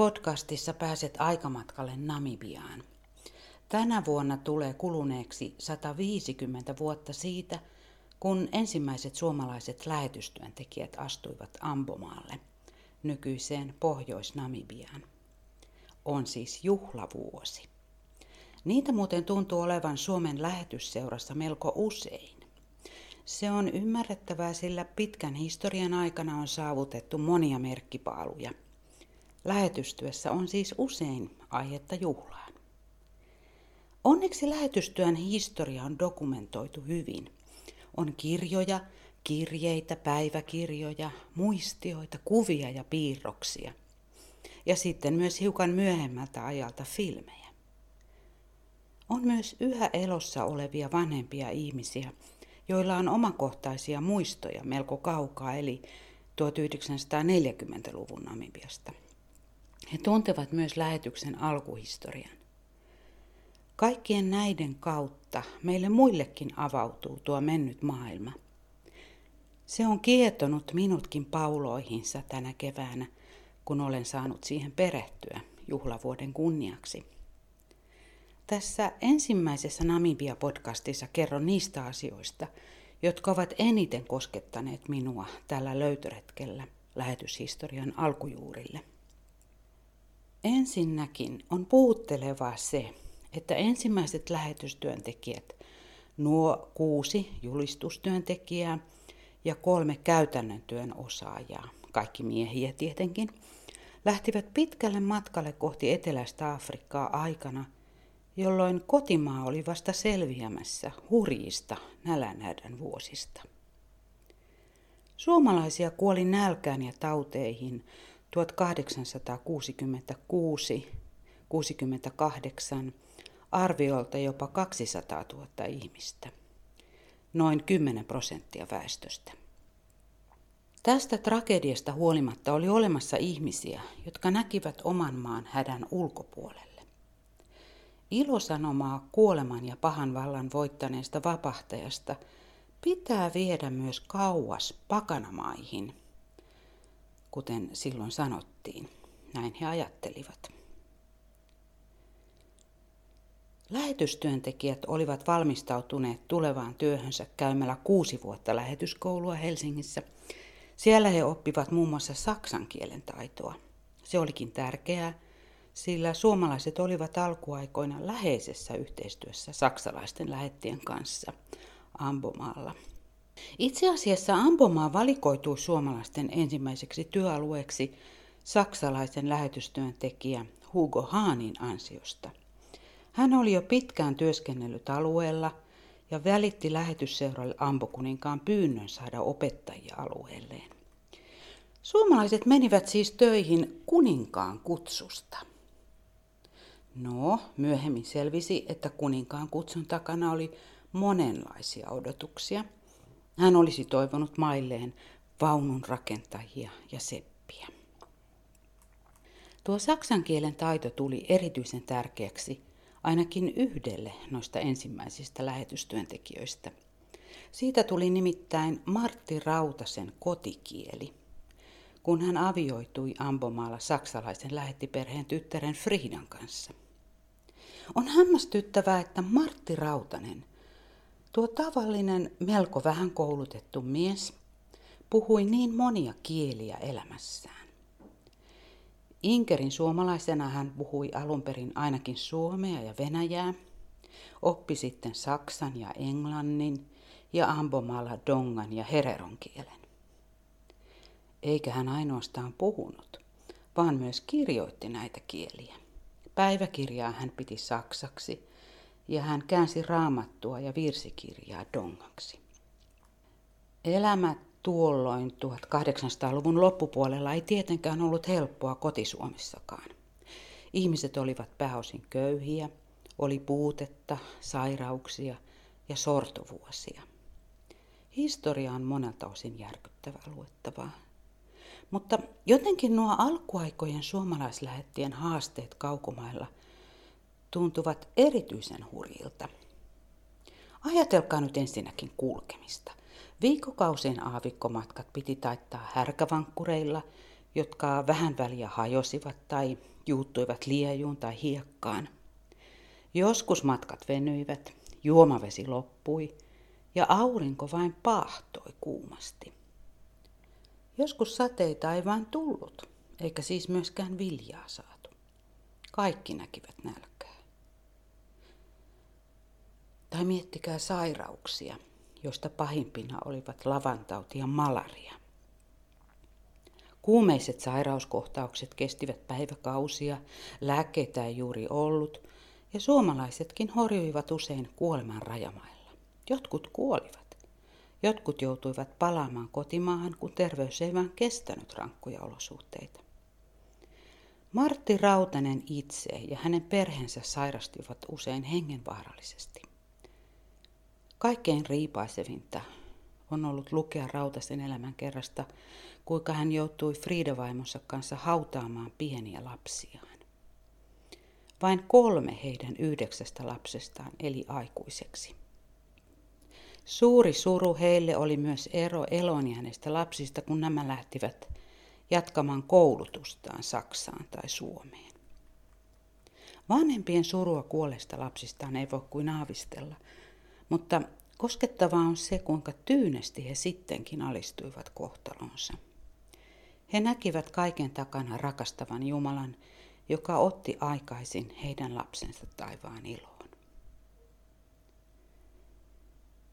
podcastissa pääset aikamatkalle Namibiaan. Tänä vuonna tulee kuluneeksi 150 vuotta siitä, kun ensimmäiset suomalaiset lähetystyöntekijät astuivat Ambomaalle, nykyiseen Pohjois-Namibiaan. On siis juhlavuosi. Niitä muuten tuntuu olevan Suomen lähetysseurassa melko usein. Se on ymmärrettävää, sillä pitkän historian aikana on saavutettu monia merkkipaaluja. Lähetystyössä on siis usein aihetta juhlaan. Onneksi lähetystyön historia on dokumentoitu hyvin. On kirjoja, kirjeitä, päiväkirjoja, muistioita, kuvia ja piirroksia. Ja sitten myös hiukan myöhemmältä ajalta filmejä. On myös yhä elossa olevia vanhempia ihmisiä, joilla on omakohtaisia muistoja melko kaukaa, eli 1940-luvun Namibiasta. He tuntevat myös lähetyksen alkuhistorian. Kaikkien näiden kautta meille muillekin avautuu tuo mennyt maailma. Se on kietonut minutkin pauloihinsa tänä keväänä, kun olen saanut siihen perehtyä juhlavuoden kunniaksi. Tässä ensimmäisessä Namibia-podcastissa kerron niistä asioista, jotka ovat eniten koskettaneet minua tällä löytöretkellä lähetyshistorian alkujuurille. Ensinnäkin on puhuttelevaa se, että ensimmäiset lähetystyöntekijät, nuo kuusi julistustyöntekijää ja kolme käytännön työn osaajaa, kaikki miehiä tietenkin, lähtivät pitkälle matkalle kohti eteläistä Afrikkaa aikana – jolloin kotimaa oli vasta selviämässä hurjista nälänhädän vuosista. Suomalaisia kuoli nälkään ja tauteihin 1866-68 arviolta jopa 200 000 ihmistä, noin 10 prosenttia väestöstä. Tästä tragediasta huolimatta oli olemassa ihmisiä, jotka näkivät oman maan hädän ulkopuolelle. Ilosanomaa kuoleman ja pahan vallan voittaneesta vapahtajasta pitää viedä myös kauas pakanamaihin, kuten silloin sanottiin. Näin he ajattelivat. Lähetystyöntekijät olivat valmistautuneet tulevaan työhönsä käymällä kuusi vuotta lähetyskoulua Helsingissä. Siellä he oppivat muun muassa saksan kielen taitoa. Se olikin tärkeää, sillä suomalaiset olivat alkuaikoina läheisessä yhteistyössä saksalaisten lähettien kanssa Ambomaalla. Itse asiassa Ambomaa valikoitui suomalaisten ensimmäiseksi työalueeksi saksalaisen lähetystyöntekijä Hugo Haanin ansiosta. Hän oli jo pitkään työskennellyt alueella ja välitti lähetysseuralle Ambokuninkaan pyynnön saada opettajia alueelleen. Suomalaiset menivät siis töihin kuninkaan kutsusta. No, myöhemmin selvisi, että kuninkaan kutsun takana oli monenlaisia odotuksia. Hän olisi toivonut mailleen vaunun rakentajia ja seppiä. Tuo saksan kielen taito tuli erityisen tärkeäksi ainakin yhdelle noista ensimmäisistä lähetystyöntekijöistä. Siitä tuli nimittäin Martti Rautasen kotikieli, kun hän avioitui Ambomaalla saksalaisen lähettiperheen tyttären Fridan kanssa. On hämmästyttävää, että Martti Rautanen, tuo tavallinen, melko vähän koulutettu mies, puhui niin monia kieliä elämässään. Inkerin suomalaisena hän puhui alun perin ainakin suomea ja venäjää, oppi sitten saksan ja englannin ja Ambomalla dongan ja hereron kielen. Eikä hän ainoastaan puhunut, vaan myös kirjoitti näitä kieliä. Päiväkirjaa hän piti saksaksi ja hän käänsi raamattua ja virsikirjaa dongaksi. Elämä tuolloin 1800-luvun loppupuolella ei tietenkään ollut helppoa kotisuomissakaan. Ihmiset olivat pääosin köyhiä, oli puutetta, sairauksia ja sortovuosia. Historia on monelta osin järkyttävää luettavaa. Mutta jotenkin nuo alkuaikojen suomalaislähettien haasteet kaukomailla tuntuvat erityisen hurjilta. Ajatelkaa nyt ensinnäkin kulkemista. Viikkokausien aavikkomatkat piti taittaa härkävankkureilla, jotka vähän väliä hajosivat tai juuttuivat liejuun tai hiekkaan. Joskus matkat venyivät, juomavesi loppui ja aurinko vain pahtoi kuumasti. Joskus sateita ei vain tullut, eikä siis myöskään viljaa saatu. Kaikki näkivät nälkää. Tai miettikää sairauksia, joista pahimpina olivat lavantauti ja malaria. Kuumeiset sairauskohtaukset kestivät päiväkausia, lääkkeitä ei juuri ollut, ja suomalaisetkin horjuivat usein kuoleman rajamailla. Jotkut kuolivat. Jotkut joutuivat palaamaan kotimaahan, kun terveys ei vain kestänyt rankkoja olosuhteita. Martti Rautanen itse ja hänen perheensä sairastivat usein hengenvaarallisesti. Kaikkein riipaisevinta on ollut lukea Rautasen elämän kerrasta, kuinka hän joutui Frida-vaimonsa kanssa hautaamaan pieniä lapsiaan. Vain kolme heidän yhdeksästä lapsestaan eli aikuiseksi. Suuri suru heille oli myös ero elonjääneistä lapsista, kun nämä lähtivät jatkamaan koulutustaan Saksaan tai Suomeen. Vanhempien surua kuolesta lapsistaan ei voi kuin aavistella, mutta koskettavaa on se, kuinka tyynesti he sittenkin alistuivat kohtalonsa. He näkivät kaiken takana rakastavan Jumalan, joka otti aikaisin heidän lapsensa taivaan iloon.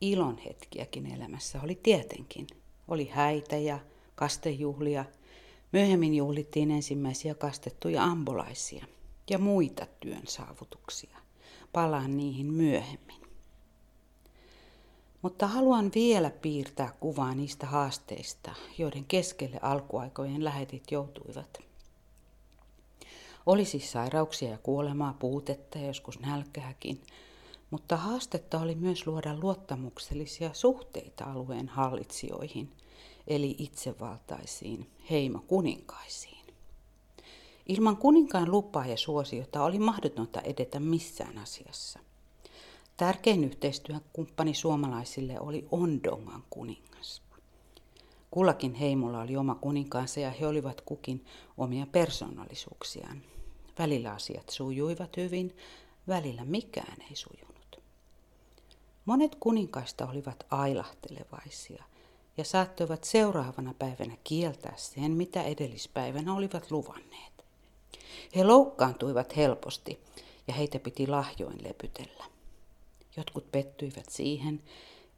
Ilon hetkiäkin elämässä oli tietenkin. Oli häitä ja kastejuhlia. Myöhemmin juhlittiin ensimmäisiä kastettuja ambolaisia ja muita työn saavutuksia. Palaan niihin myöhemmin. Mutta haluan vielä piirtää kuvaa niistä haasteista, joiden keskelle alkuaikojen lähetit joutuivat. Oli siis sairauksia ja kuolemaa, puutetta ja joskus nälkääkin, mutta haastetta oli myös luoda luottamuksellisia suhteita alueen hallitsijoihin, eli itsevaltaisiin heimokuninkaisiin. Ilman kuninkaan lupaa ja suosiota oli mahdotonta edetä missään asiassa. Tärkein yhteistyökumppani suomalaisille oli Ondongan kuningas. Kullakin heimolla oli oma kuninkaansa ja he olivat kukin omia persoonallisuuksiaan. Välillä asiat sujuivat hyvin, välillä mikään ei sujunut. Monet kuninkaista olivat ailahtelevaisia ja saattoivat seuraavana päivänä kieltää sen, mitä edellispäivänä olivat luvanneet. He loukkaantuivat helposti ja heitä piti lahjoin lepytellä. Jotkut pettyivät siihen,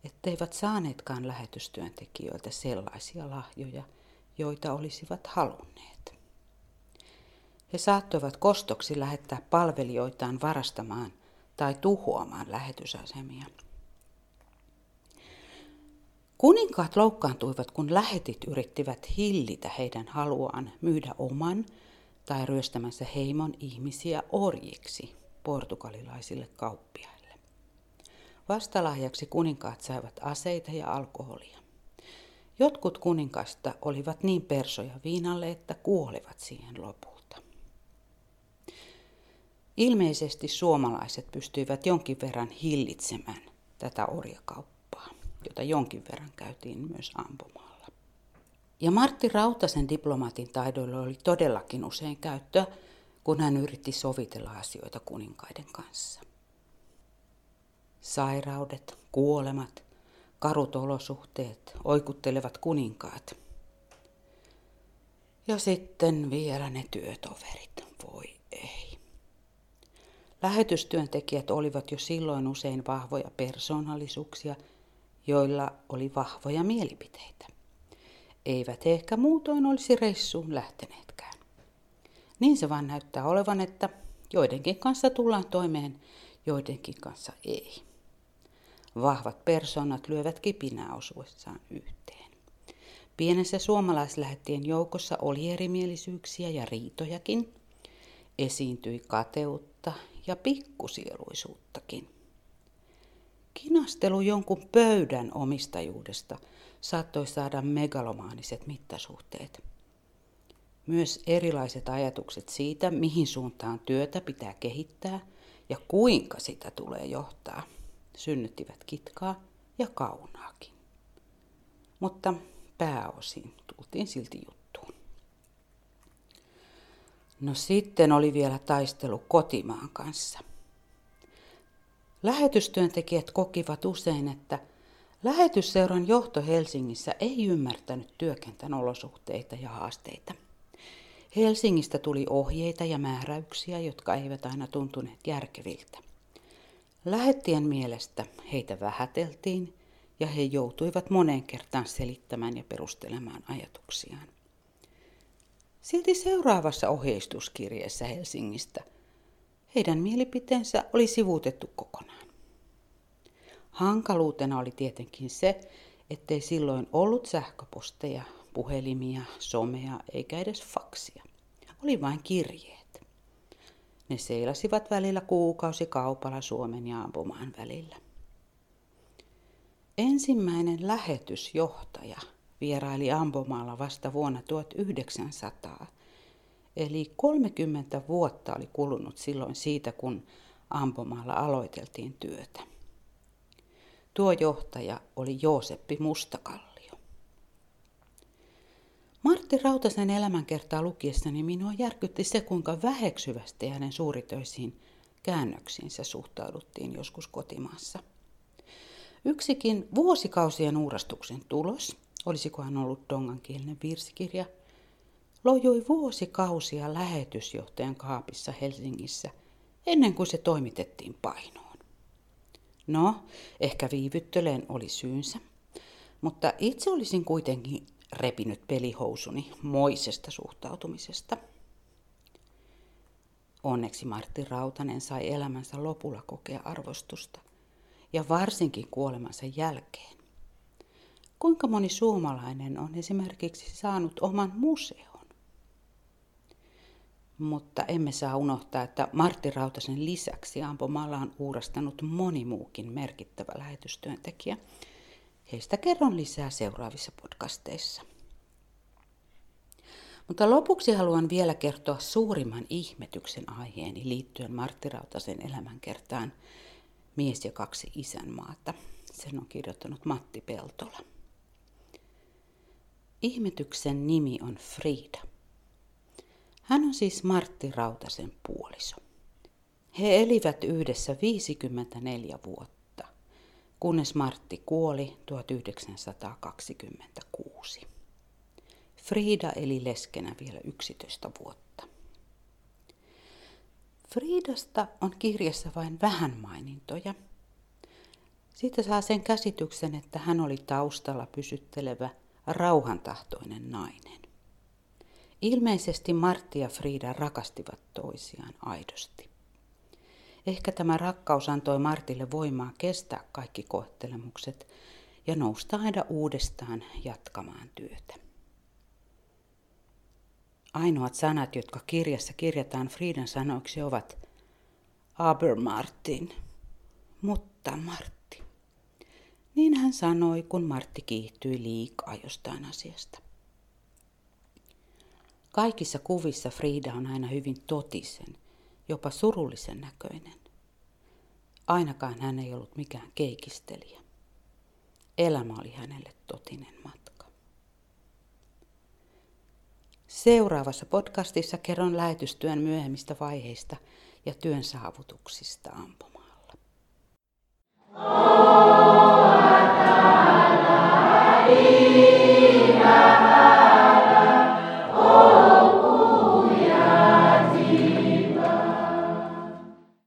etteivät saaneetkaan lähetystyöntekijöiltä sellaisia lahjoja, joita olisivat halunneet. He saattoivat kostoksi lähettää palvelijoitaan varastamaan tai tuhoamaan lähetysasemia. Kuninkaat loukkaantuivat, kun lähetit yrittivät hillitä heidän haluaan myydä oman tai ryöstämänsä heimon ihmisiä orjiksi portugalilaisille kauppiaille. Vastalahjaksi kuninkaat saivat aseita ja alkoholia. Jotkut kuninkaista olivat niin persoja viinalle, että kuolivat siihen lopulta. Ilmeisesti suomalaiset pystyivät jonkin verran hillitsemään tätä orjakauppaa, jota jonkin verran käytiin myös ampumalla. Ja Martti Rautasen diplomaatin taidoilla oli todellakin usein käyttöä, kun hän yritti sovitella asioita kuninkaiden kanssa sairaudet, kuolemat, karut olosuhteet, oikuttelevat kuninkaat. Ja sitten vielä ne työtoverit, voi ei. Lähetystyöntekijät olivat jo silloin usein vahvoja persoonallisuuksia, joilla oli vahvoja mielipiteitä. Eivät he ehkä muutoin olisi reissuun lähteneetkään. Niin se vaan näyttää olevan, että joidenkin kanssa tullaan toimeen, joidenkin kanssa ei. Vahvat persoonat lyövät kipinää osuessaan yhteen. Pienessä suomalaislähettien joukossa oli erimielisyyksiä ja riitojakin. Esiintyi kateutta ja pikkusieluisuuttakin. Kinastelu jonkun pöydän omistajuudesta saattoi saada megalomaaniset mittasuhteet. Myös erilaiset ajatukset siitä, mihin suuntaan työtä pitää kehittää ja kuinka sitä tulee johtaa – synnyttivät kitkaa ja kaunaakin. Mutta pääosin tultiin silti juttuun. No sitten oli vielä taistelu kotimaan kanssa. Lähetystyöntekijät kokivat usein, että lähetysseuran johto Helsingissä ei ymmärtänyt työkentän olosuhteita ja haasteita. Helsingistä tuli ohjeita ja määräyksiä, jotka eivät aina tuntuneet järkeviltä. Lähettien mielestä heitä vähäteltiin ja he joutuivat moneen kertaan selittämään ja perustelemaan ajatuksiaan. Silti seuraavassa ohjeistuskirjeessä Helsingistä heidän mielipiteensä oli sivuutettu kokonaan. Hankaluutena oli tietenkin se, ettei silloin ollut sähköposteja, puhelimia, somea eikä edes faksia. Oli vain kirjeet. Ne seilasivat välillä kuukausi kaupalla Suomen ja Ampumaan välillä. Ensimmäinen lähetysjohtaja vieraili Ambomaalla vasta vuonna 1900. Eli 30 vuotta oli kulunut silloin siitä, kun Ambomaalla aloiteltiin työtä. Tuo johtaja oli Jooseppi Mustakallio. Martti Rautasen elämänkertaa lukiessani minua järkytti se, kuinka väheksyvästi hänen suuritöisiin käännöksiinsä suhtauduttiin joskus kotimaassa. Yksikin vuosikausien uurastuksen tulos, olisikohan ollut dongankielinen virsikirja, lojui vuosikausia lähetysjohtajan kaapissa Helsingissä ennen kuin se toimitettiin painoon. No, ehkä viivytteleen oli syynsä, mutta itse olisin kuitenkin repinyt pelihousuni moisesta suhtautumisesta. Onneksi Martti Rautanen sai elämänsä lopulla kokea arvostusta, ja varsinkin kuolemansa jälkeen. Kuinka moni suomalainen on esimerkiksi saanut oman museon? Mutta emme saa unohtaa, että Martti Rautasen lisäksi Ampomalla on uurastanut moni muukin merkittävä lähetystyöntekijä. Heistä kerron lisää seuraavissa podcasteissa. Mutta lopuksi haluan vielä kertoa suurimman ihmetyksen aiheeni liittyen Martti Rautasen elämänkertaan Mies ja kaksi isänmaata. Sen on kirjoittanut Matti Peltola. Ihmetyksen nimi on Frida. Hän on siis Martti Rautasen puoliso. He elivät yhdessä 54 vuotta, kunnes Martti kuoli 1926. Frida eli leskenä vielä 11 vuotta. Friidasta on kirjassa vain vähän mainintoja. Siitä saa sen käsityksen, että hän oli taustalla pysyttelevä – rauhantahtoinen nainen. Ilmeisesti Martti ja Frida rakastivat toisiaan aidosti. Ehkä tämä rakkaus antoi Martille voimaa kestää kaikki koettelemukset ja nousta aina uudestaan jatkamaan työtä. Ainoat sanat, jotka kirjassa kirjataan Friidan sanoiksi, ovat Aber Martin, mutta Martin. Niin hän sanoi, kun Martti kiihtyi liikaa jostain asiasta. Kaikissa kuvissa Frida on aina hyvin totisen, jopa surullisen näköinen. Ainakaan hän ei ollut mikään keikistelijä. Elämä oli hänelle totinen matka. Seuraavassa podcastissa kerron lähetystyön myöhemmistä vaiheista ja työn saavutuksista ampumaalla. Oh.